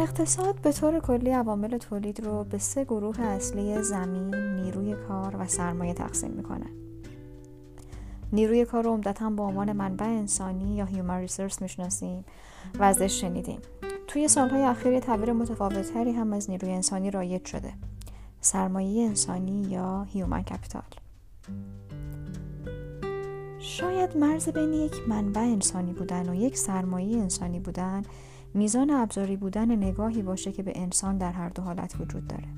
اقتصاد به طور کلی عوامل تولید رو به سه گروه اصلی زمین، نیروی کار و سرمایه تقسیم می‌کنه. نیروی کار رو عمدتا به عنوان منبع انسانی یا human resource می‌شناسیم و ازش شنیدیم. توی سالهای اخیر یه تعبیر متفاوتتری هم از نیروی انسانی رایج شده. سرمایه انسانی یا human capital. شاید مرز بین یک منبع انسانی بودن و یک سرمایه انسانی بودن میزان ابزاری بودن نگاهی باشه که به انسان در هر دو حالت وجود داره.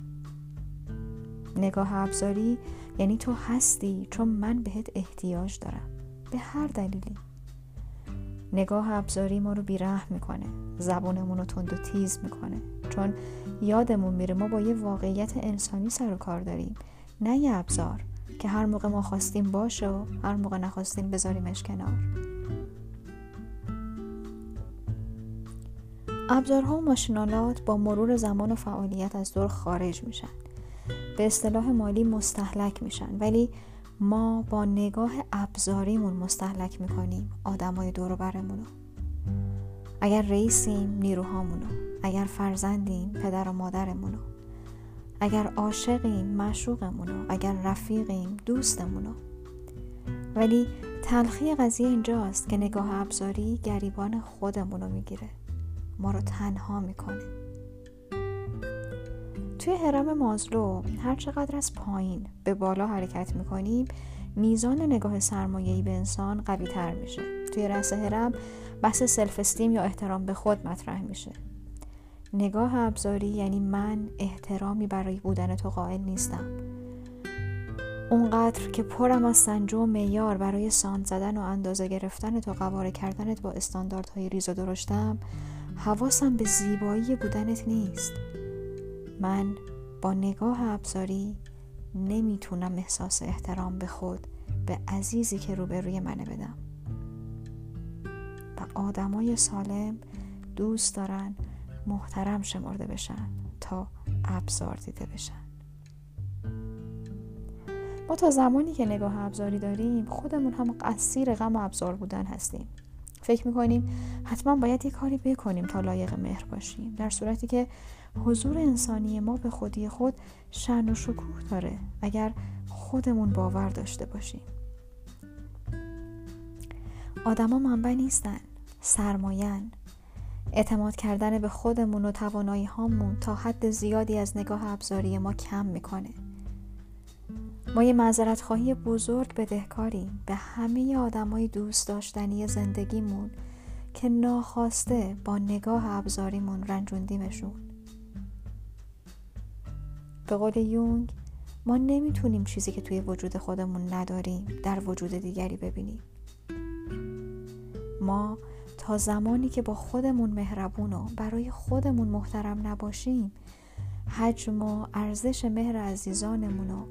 نگاه ابزاری یعنی تو هستی چون من بهت احتیاج دارم. به هر دلیلی. نگاه ابزاری ما رو بیره می‌کنه. زبونمون رو تند و تیز می‌کنه. چون یادمون میره ما با یه واقعیت انسانی سر و کار داریم. نه یه ابزار که هر موقع ما خواستیم باشه و هر موقع نخواستیم بذاریمش کنار. ابزارها و ماشینالات با مرور زمان و فعالیت از دور خارج میشن. به اصطلاح مالی مستحلک میشن. ولی ما با نگاه ابزاریمون مستحلک می‌کنیم آدمای دور برمونو. اگر رئیسیم نیروهامونو. اگر فرزندیم پدر و مادرمونو. اگر عاشقیم مشوقمونو اگر رفیقیم دوستمونو. ولی تلخی قضیه اینجاست که نگاه ابزاری گریبان خودمونو می‌گیره. ما رو تنها می‌کنه. توی هرم مازلو هر چقدر از پایین به بالا حرکت می‌کنیم میزان نگاه سرمایه‌ای به انسان قوی تر میشه. توی رأس هرم بحث self-esteem یا احترام به خود مطرح میشه. نگاه ابزاری یعنی من احترامی برای بودن تو قائل نیستم. اونقدر که پرم از سنجه و معیار برای سانت زدن و اندازه گرفتن تو قواره کردنت با استانداردهای ریز و درشتم حواسم به زیبایی بودنت نیست. من با نگاه ابزاری نمی‌تونم احساس احترام به خود به عزیزی که روبروی منه بدم. و آدمای سالم دوست دارن محترم شمرده بشن تا ابزار دیده بشن. ما تا زمانی که نگاه ابزاری داریم خودمون هم اسیر غم ابزار بودن هستیم. فکر می‌کنیم حتما باید یه کاری بکنیم تا لایق مهر باشیم. در صورتی که حضور انسانی ما به خودی خود شن و شکوه داره اگر خودمون باور داشته باشیم. آدما منبع نیستن سرماین اعتماد کردن به خودمون و توانایی هامون تا حد زیادی از نگاه ابزاری ما کم می‌کنه. ما یه معذرت خواهی بزرگ بدهکاریم به همه آدمای دوست داشتنی زندگیمون که ناخواسته با نگاه ابزاریمون رنجوندیمشون. به قول یونگ ما نمی‌تونیم چیزی که توی وجود خودمون نداریم در وجود دیگری ببینیم. ما تا زمانی که با خودمون مهربون و برای خودمون محترم نباشیم حجم و ارزش مهر عزیزانمون و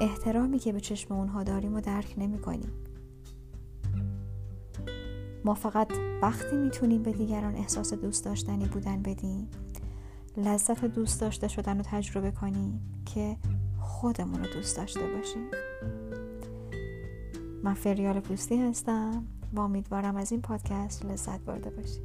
احترامی که به چشم اونها داریم و درک نمی کنیم. ما فقط وقتی می‌تونیم به دیگران احساس دوست داشتنی بودن بدیم لذت دوست داشته شدن رو تجربه کنیم که خودمون رو دوست داشته باشیم من فریال پوستی هستم و امیدوارم از این پادکست لذت برده باشید